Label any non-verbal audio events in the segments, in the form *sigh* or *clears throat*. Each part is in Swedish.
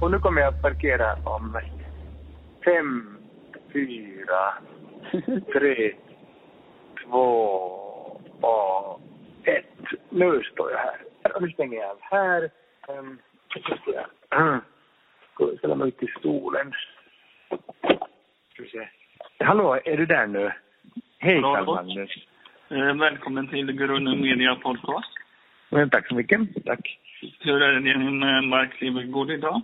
och, nu kommer jag att parkera om fem, fyra, *laughs* tre, två och ett. Nu står jag här. Nu stänger jag av här. Um, så ska jag *clears throat* ställa mig ut i stolen. Ska vi se. Hallå, är du där nu? Hej Hallå, Carl hallå. Magnus. Eh, välkommen till Grunden Media Podcast. Men, tack så mycket. Tack. Hur är det med Mark Levengood idag?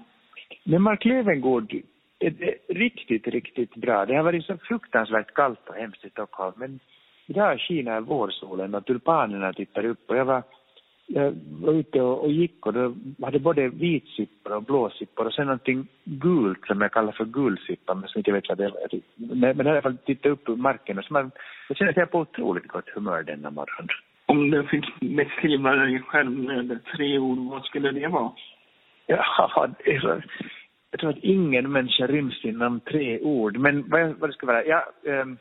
Men Mark Levengood, är det riktigt, riktigt bra. Det har varit så fruktansvärt kallt och hemskt i Stockholm. Men idag skiner vårsolen och tulpanerna tittar upp. Och jag var, jag var ute och, och gick och då hade både vitsippor och blåsippor och sen någonting gult som jag kallar för gulsippa, men som inte vet vad det är. Men, men i alla fall tittade upp ur marken och så man, jag känner att jag är på otroligt gott humör denna morgon. Om du fick beskriva dig själv med tre ord, vad skulle det vara? Ja, det är så, jag tror att ingen människa ryms inom tre ord. Men vad, vad det ska vara? Ja, ehm,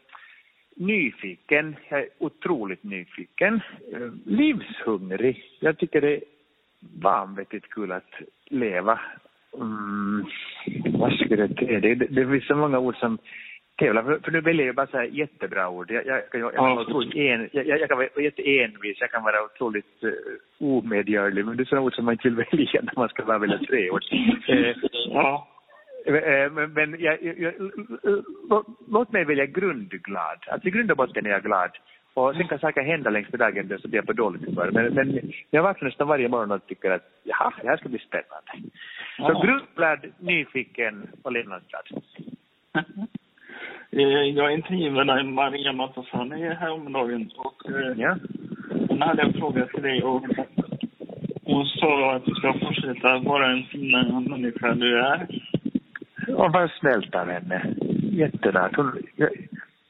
nyfiken. Jag är otroligt nyfiken. Eh, livshungrig. Jag tycker det är vanvettigt kul att leva. Mm, vad skulle det? Det, det, det finns så många ord som tävlar. För, för nu väljer jag bara så jättebra ord. Jag, jag, jag, jag, vara otroligt en, jag, jag kan vara jätteenvis, jag kan vara otroligt uh, omedgörlig. Men det är sådana ord som man inte vill välja när man ska bara välja tre ord. *laughs* Eh, Ja. Eh, Men, men jag, jag, låt, låt mig välja grundglad. Alltså i grund och botten är jag glad. Och sen kan saker hända längs med dagen så blir jag på dåligt humör. Men, men jag vaknar nästan varje morgon och tycker att jaha, det här ska bli spännande. Så Ja. grundglad, nyfiken och levnadsglad. Eh, Jag intervjuade Maria Matasani häromdagen och Ja. Hon hade en fråga till dig och hon sa att du ska fortsätta vara en fin människa du är. Och vad snällt av henne. Jättenärt. Jag,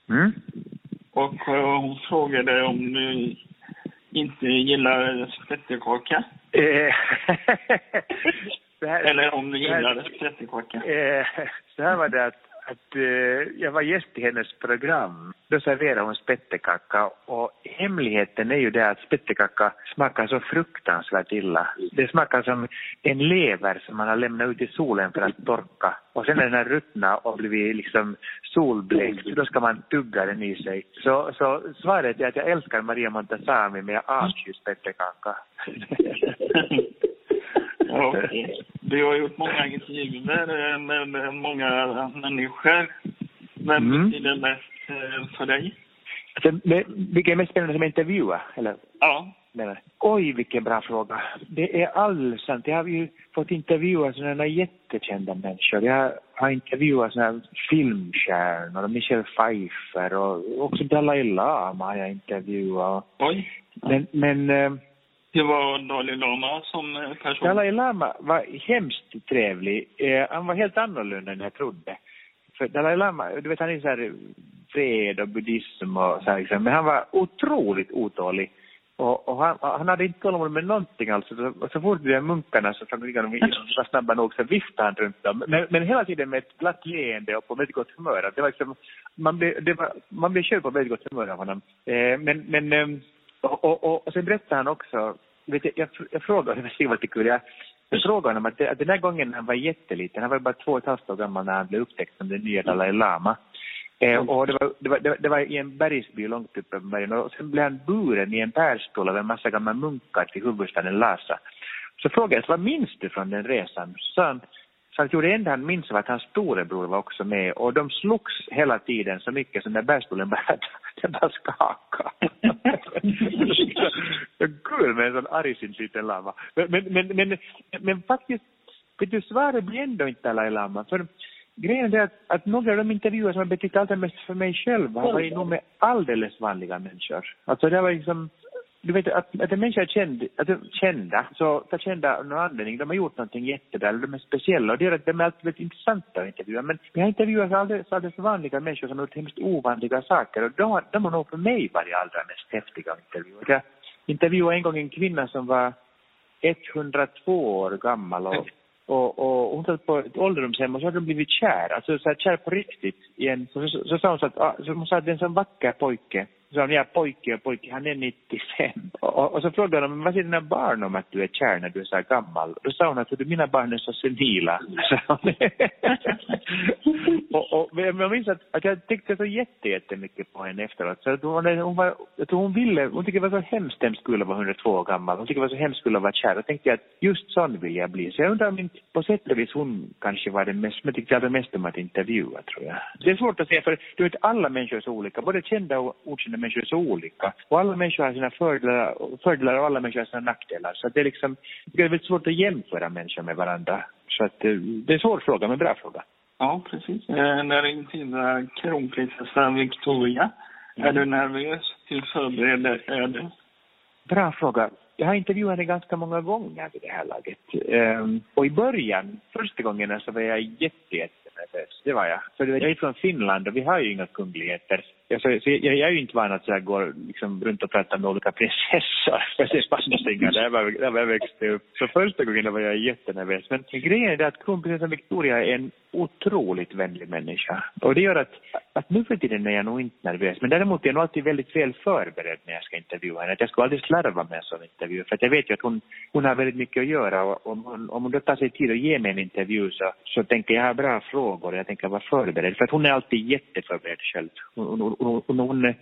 mm? Och eh, hon frågade om du inte gillar spettekaka. Eh, *laughs* Eller om du gillar spettekaka. Eh, så här var det att, att eh, jag var gäst i hennes program. Då serverade hon spettekaka och hemligheten är ju det att spettekaka smakar så fruktansvärt illa. Det smakar som en lever som man har lämnat ut i solen för att torka. Och sen när den har ruttnat och blivit liksom solblekt, då ska man tugga den i sig. Så, så svaret är att jag älskar Maria Montazami men jag avskyr spettekaka. *laughs* Okej. Du har gjort många intervjuer eh, med många människor. Vem Mm. betyder mest eh, för dig? Alltså, vilken är mest spännande som intervjua? Eller Ja. menar. Oj, vilken bra fråga. Det är alldeles sant. Jag har ju fått intervjua sådana jättekända människor. Jag har intervjuat sådana filmstjärnor, Michelle Pfeiffer och också Dalai Lama har jag intervjuat. Oj. Men, men eh, Det var Dalai Lama som eh, person. Dalai Lama var hemskt trevlig. Eh, han var helt annorlunda än jag trodde. För Dalai Lama, du vet han är så här fred och buddhism och så här, liksom. men han var otroligt otålig. Och, och han, han hade inte tålamod med någonting alls. Så, så fort det är munkarna så framgick de var snabba nog så viftade han runt dem. Men, men hela tiden med ett glatt leende och på väldigt gott humör. Det var liksom, man blev, det var, man blev själv på väldigt gott humör av honom. Eh, men, men ehm, och, och, och, och sen berättade han också, vet jag, jag, jag frågade, *laughs* det var lite kul, jag, jag frågade honom att, det, att den här gången när han var jätteliten, han var bara två och ett halvt år gammal när han blev upptäckt som den nya Dalai Lama. Eh, och det var, det, var, det, var, det var i en bergsby långt uppe på bergen och sen blev han buren i en bärstol av en massa gamla munkar till huvudstaden Lhasa. Så frågade jag, vad minns du från den resan? Så han, så jo, det enda han minns var att hans storebror var också med och de slogs hela tiden så mycket så den där bärstolen *laughs* bara, den bara skakade. Så Sån argsint liten lama. Men, men, men, men, men faktiskt, vet du, svaret blir ändå inte Dalai Lama. För grejen är att, att några av de intervjuer som har betytt allra mest för mig själv har varit nog med alldeles vanliga människor. Alltså det var liksom du vet att, att en människa är känd, att de kända, så för kända av någon anledning, de har gjort någonting jättebra, eller de är speciella och det gör att de är alltid väldigt intressanta att intervjua. Men jag har intervjuat alldeles, alldeles vanliga människor som har gjort hemskt ovanliga saker och de, har- de har nog för mig varit allra mest häftiga. Jag intervjuade en gång en kvinna som var 102 år gammal och och, och hon satt på ett ålderdomshem och så hade de blivit kär, alltså så här, kär på riktigt. I en, så, så, så sa hon så att, så hon sa att det är en sån vacker pojke sa hon, ja pojke och pojke, han är 95. Och, och så frågade hon, vad säger dina barn om att du är kär när du är så här gammal? Då sa hon att mina barn är så senila. och, och, men jag minns att, att jag tyckte så jätte, jättemycket på henne efteråt. Så hon, hon, var, jag tror hon ville, hon tyckte det var så hemskt, hemskt kul att vara 102 år gammal. Hon tyckte det var så hemskt kul att vara kär. Då tänkte jag att just sån vill jag bli. Så jag undrar om inte på sätt och vis hon kanske var den mest, men tyckte allra mest om att intervjua tror jag. Det är svårt att säga för du vet alla människor är så olika. Både kända och okända människor är så olika. Och alla människor har sina fördelar, fördelar och alla människor har sina nackdelar. Så det är liksom, det är väldigt svårt att jämföra människor med varandra. Så att det är en svår fråga, men bra fråga. Ja, precis. Eh, när det intervjuar kronprinsessan Victoria, mm. är du nervös? Hur förberedd är du? Bra fråga. Jag har intervjuat henne ganska många gånger vid det här laget. Um, och i början, första gången, så var jag jätte, jättenervös. Det var jag. För jag är från Finland och vi har ju inga kungligheter jag, så jag, jag är ju inte van att så här, gå liksom, runt och prata med olika prinsessor. *laughs* Precis ser där, var, där var jag växte upp. Så första gången var jag jättenervös. Men grejen är att kronprinsessan Victoria är en otroligt vänlig människa. Och det gör att, att nu för tiden är jag nog inte nervös. Men däremot är jag nog alltid väldigt väl förberedd när jag ska intervjua henne. Att jag ska aldrig slarva med en sån intervju. För att jag vet ju att hon, hon har väldigt mycket att göra. Och om hon, om hon då tar sig tid att ge mig en intervju så, så tänker jag ha bra frågor. Jag tänker vara förberedd. För att hon är alltid jätteförberedd själv. Hon, hon, hon, hon, är,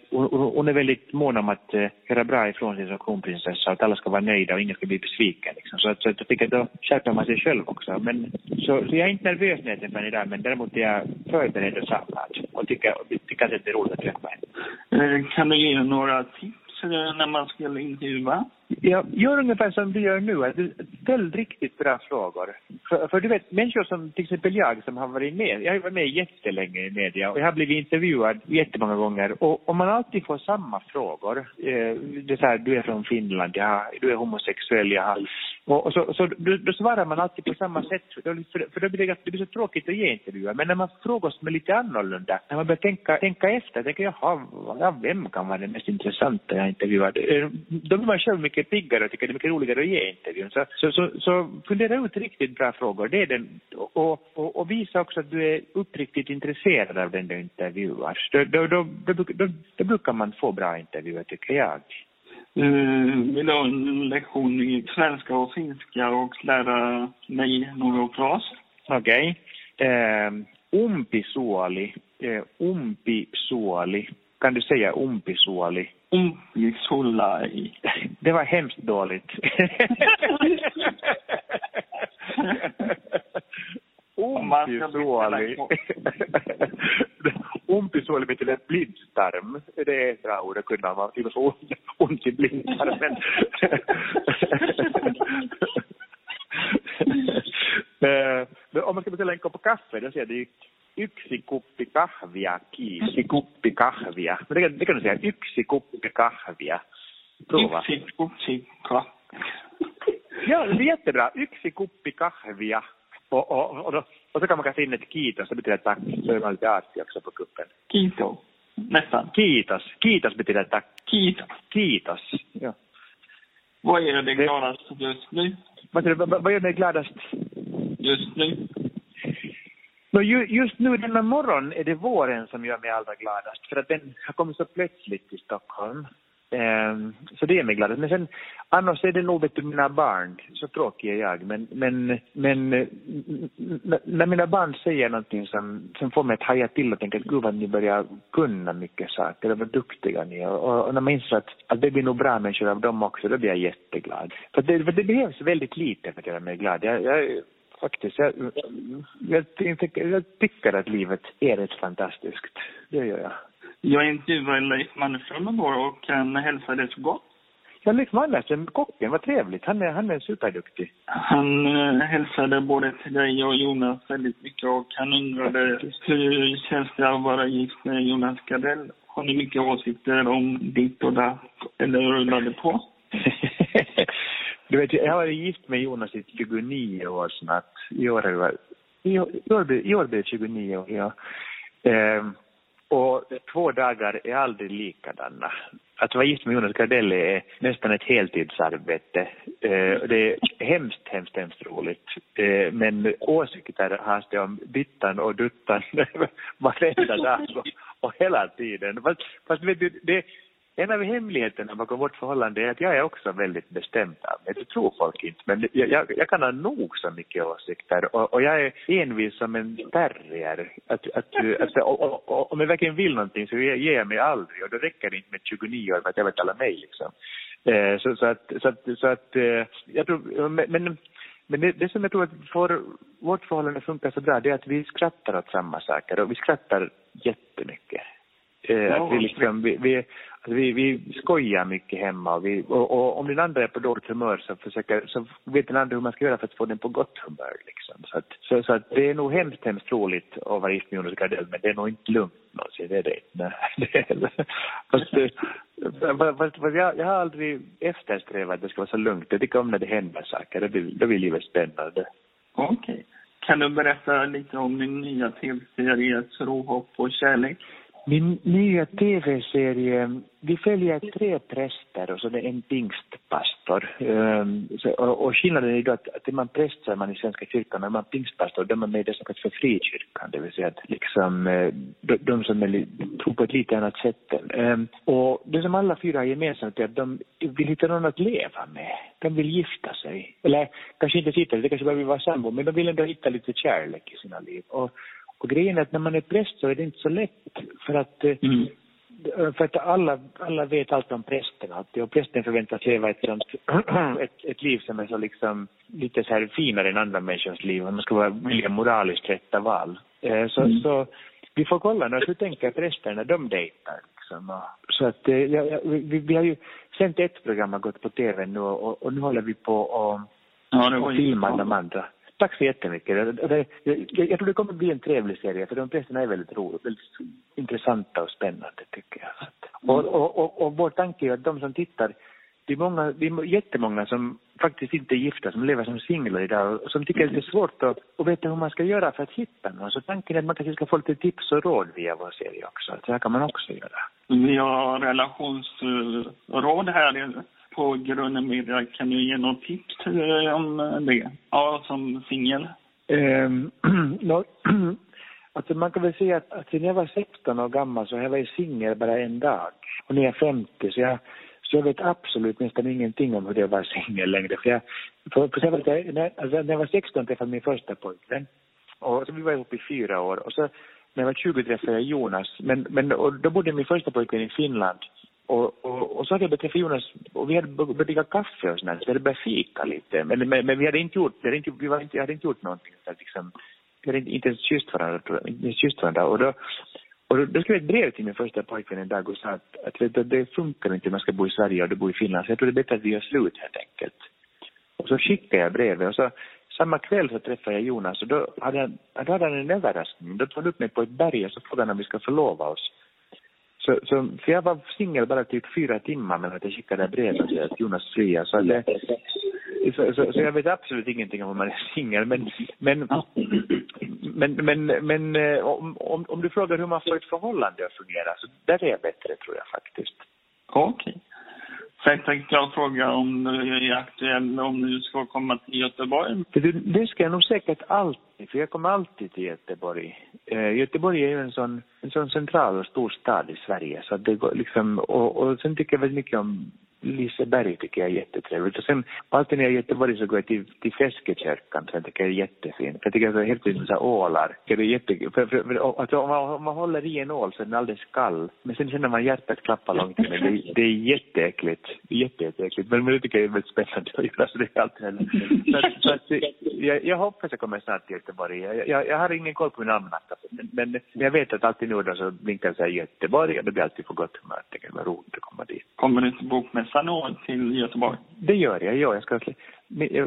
hon, är väldigt mån om att eh, göra bra ifrån sig som kronprinsessa. Att alla ska vara nöjda och ingen ska bli besviken. Liksom. Så, så jag tycker att då skärper man sig själv också. Men, så, så jag är inte nervös när jag träffar henne idag. Men däremot är jag förberedd och samlad. Och tycker, tycker att det är roligt att träffa henne. Eh, kan du ge några tips när man ska intervjua? Ja, gör ungefär som du gör nu. Ställ riktigt bra frågor. För, för, du vet, människor som till exempel jag som har varit med, jag har varit med jättelänge i media och jag har blivit intervjuad jättemånga gånger och om man alltid får samma frågor, eh, det är så här, du är från Finland, ja, du är homosexuell, ja, och, och så, så då, då, svarar man alltid på samma sätt, för, för, för då blir det, det blir så tråkigt att ge intervjuer. Men när man frågar som är lite annorlunda, när man börjar tänka, tänka efter, tänker jag, ja, vem kan vara den mest intressanta jag intervjuar? Eh, då blir man själv mycket mycket piggare och tycker det är mycket roligare att ge intervjun. Så, så, så, så fundera ut riktigt bra frågor. Det är den, och, och, och visa också att du är uppriktigt intresserad av den du intervjuar. Då, då, då, då, då, då brukar man få bra intervjuer, tycker jag. Uh, vill ha en lektion i svenska och finska och lära mig några fras. Okej. Okay. Uh, umpisuoli. Uh, umpisuoli. Kan du säga umpisuoli? Umpisulai. *laughs* Det var hemskt dåligt. *laughs* Umpisuoli. Umpisuoli betyder blindstarm. Det är ett bra ord att kunna. Man får få ont i blindtarmen. Men *laughs* om man ska beställa en kopp kaffe, då säger det yksi kuppi kahvia, kiisi kuppi kahvia. Men det, det kan du säga, yksi kuppi kahvia. Prova. Yksi kuppi kahvia. Ja, det är jättebra. Yksi kuppi kahvia. Och, och, och, då, och så kan man kasta in ett kiitos, det betyder tack. Så är man lite artig också på kuppen. Kiitos. Nästan. Kiitos. Kiitos betyder tack. Kiitos. Kiitos. Ja. Vad gör dig gladast just nu? Vad, vad gör dig gladast? Just nu? No, just nu denna morgon är det våren som gör mig allra gladast, för att den har kommit så plötsligt till Stockholm. Ehm, så det är mig glad. Men sen, annars är det nog vet du, mina barn, så tråkig är jag. Men, men, men när mina barn säger någonting som, som får mig att haja till och tänka att gud vad ni börjar kunna mycket saker, och vad duktiga ni är. Och, och när man inser att, att det blir nog bra människor av dem också, då blir jag jätteglad. För det, för det behövs väldigt lite för att göra mig glad. Jag, jag, faktiskt. Jag, jag, jag, tycker att livet är rätt fantastiskt. Det gör jag. Jag intervjuade Leif Mannerström igår och kan hälsa dig så gott. Ja, Leif Mannerström, kocken, vad trevligt. Han är, han är superduktig. Han äh, hälsade både till dig och Jonas väldigt mycket och han undrade hur känns det att vara gift med Jonas Gardell? Har ni mycket åsikter om ditt och datt eller rullar det på? *laughs* Du vet, jag har varit gift med Jonas i 29 år snart. I år, i, år, i år blir det 29 år, ja. Ehm, och två dagar är aldrig likadana. Att vara gift med Jonas Gardell är nästan ett heltidsarbete. Eh, det är hemskt, hemskt, hemskt roligt. Eh, men åsikter har det om dittan och duttan *laughs* varenda dag och, och hela tiden. Fast, fast vet du, det, en av hemligheterna bakom vårt förhållande är att jag är också väldigt bestämd av mig. Det tror folk inte, men jag, jag, jag kan ha nog så mycket åsikter och, och jag är envis som en terrier. Att, att, att, och, och, och, om jag verkligen vill någonting så ger jag mig aldrig och då räcker det inte med 29 år för att övertala mig liksom. Eh, så, så att, så att, så att eh, jag tror, men, men det, det som jag tror att får vårt förhållande funkar så bra det är att vi skrattar åt samma saker och vi skrattar jättemycket. Eh, att vi, liksom, vi, vi, vi, vi skojar mycket hemma och, vi, och, och, om den andra är på dåligt humör så, försöker, så vet den andra hur man ska göra för att få den på gott humör. Liksom. Så, att, så, så att det är nog hemskt, hemskt roligt att vara gift med Jonas Gardell men det är nog inte lugnt någonsin, det är det inte. *laughs* Eh, fast, fast, fast jag, jag har aldrig eftersträvat att det ska vara så lugnt. Jag tycker om när det händer saker, då blir, då blir livet spännande. Okej. Okay. Kan du berätta lite om din nya tv-serie Tro, hopp och kärlek? Min nya tv-serie, vi följer tre präster och så det är en pingstpastor. Um, så, och, och skillnaden är då att, att är man präst så är man i Svenska kyrkan, och är man pingstpastor då är man med i det som kallas för frikyrkan, det vill säga att liksom eh, de, de som är, tror på ett lite annat sätt. Um, och det som alla fyra har gemensamt är att de vill hitta någon att leva med. De vill gifta sig. Eller kanske inte gifta sig, det kanske bara vill vara sambo, men de vill ändå hitta lite kärlek i sina liv. Och, och grejen är att när man är präst så är det inte så lätt för att eh, mm. För att alla, alla vet allt om prästen alltid och prästen förväntas leva ett sånt, *clears throat* ett, ett liv som är så liksom lite så här finare än andra människors liv. Man ska vara vilja moraliskt rätta val. Eh, så, mm. så vi får kolla nu, hur tänker prästen när de dejtar liksom. Så att eh, ja, vi, vi har ju sänt ett program har gått på tv nu och, och nu håller vi på och, ja, och filmar de andra. Tack så jättemycket. Det, det, jag, jag tror det kommer bli en trevlig serie för de flesta är väldigt roliga, väldigt intressanta och spännande tycker jag. Och, och, och, och vår tanke är att de som tittar, det är, många, det är jättemånga som faktiskt inte är gifta, som lever som singlar idag och som tycker att det är svårt att, att veta hur man ska göra för att hitta någon. Så tanken är att man kanske ska få lite tips och råd via vår serie också. Så här kan man också göra. Vi har relationsråd här på Grunden Media. Kan du ge något tips eh, om eh, det? Ja, som singel. Ehm, *clears throat* um, no, *clears throat* alltså man kan väl säga att, att när jag var 16 år gammal så jag var jag singel bara en dag. Och nu är jag 50 så jag, så jag vet absolut nästan ingenting om hur det är att vara singel längre. För jag, för, för jag, när, alltså, när jag var 16 träffade jag min första pojkvän. Och så vi var ihop i fyra år. Och så när jag var 20 träffade jag Jonas. Men, men och då bodde min första pojkvän i Finland. Och, och, och så hade jag börjat Jonas och vi hade börjat dricka kaffe och sådär, så vi hade börjat fika lite. Men, men, men vi hade inte gjort, vi hade inte, vi var inte, hade inte gjort någonting så att liksom, vi hade inte, inte ens kysst varandra, tror jag, inte ens kysst varandra. Och då, och då, då skrev jag ett brev till min första pojkvän en dag och sa att, att att det funkar inte, om man ska bo i Sverige och du bor i Finland, så jag tror det är bättre att vi gör slut helt enkelt. Och så skickade jag brevet och så samma kväll så träffade jag Jonas och då hade han, då hade han en överraskning. Då tog han upp mig på ett berg och så frågade han om vi ska förlova oss. Så, så, för jag var singel bara typ fyra timmar med att jag skickade brevet till Jonas Fria. Så, det, så, så, så, jag vet absolut ingenting om hur man är singel. Men, men, men, men, men eh, om, om, om, du frågar hur man får ett förhållande att fungera, så där är jag bättre tror jag faktiskt. Okej. Okay. Sen tänkte jag fråga om du är aktuell om du ska komma till Göteborg? Det ska jag nog säkert alltid, för jag kommer alltid till Göteborg. Eh, Göteborg är ju en sån, en sån central och stor stad i Sverige, så att det går liksom, och, och sen tycker jag väldigt mycket om Liseberg tycker jag är jättetrevligt. Och sen alltid när jag är i Göteborg så går jag till, till Feskekyrkan som jag tycker är jättefin. Jag tycker att det är helt enkelt så ålar. Det är jättekul. För, för, för, alltså, om, man, om man håller i en ål så är den alldeles kall. Men sen känner man hjärtat klappa långt inne. Det, det är jätteäckligt. Jätte, jätteäckligt. Men, men det tycker jag är väldigt spännande att göra så det är alltid så, att, så att, jag, jag hoppas jag kommer snart till Göteborg. Jag, jag, jag har ingen koll på min almanacka. Men, men jag vet att alltid nu då så blinkar det Göteborg och det blir alltid på gott humör. Det kan vara roligt att komma dit. Kommer du till bokmässan? Sanå till Göteborg? Det gör jag, ja. Jag ska, det,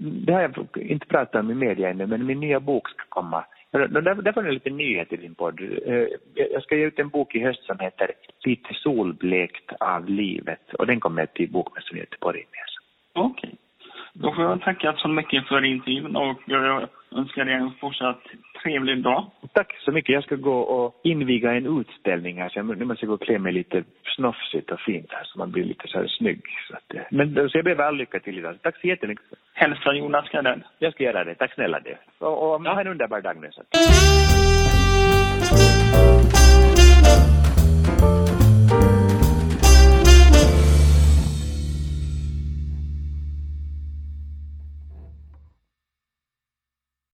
det har jag inte pratat om i media ännu, men min nya bok ska komma. Där var det lite nyhet i din podd. Eh, jag ska ge ut en bok i höst som heter Lite solblekt av livet och den kommer till Bokmässan i Göteborg. Okej. Okay. Då får jag tacka så mycket för intervjun och jag önskar dig en fortsatt trevlig dag. Tack så mycket. Jag ska gå och inviga en utställning här, så nu måste jag gå och klä mig lite snofsigt och fint här så man blir lite så här snygg. Så att, eh, men så jag ber all lycka till idag. Tack så jättemycket. Hälsa Jonas Gardell. Jag ska göra det. Tack snälla det. Och, och ja. ha en underbar dag nu. Så.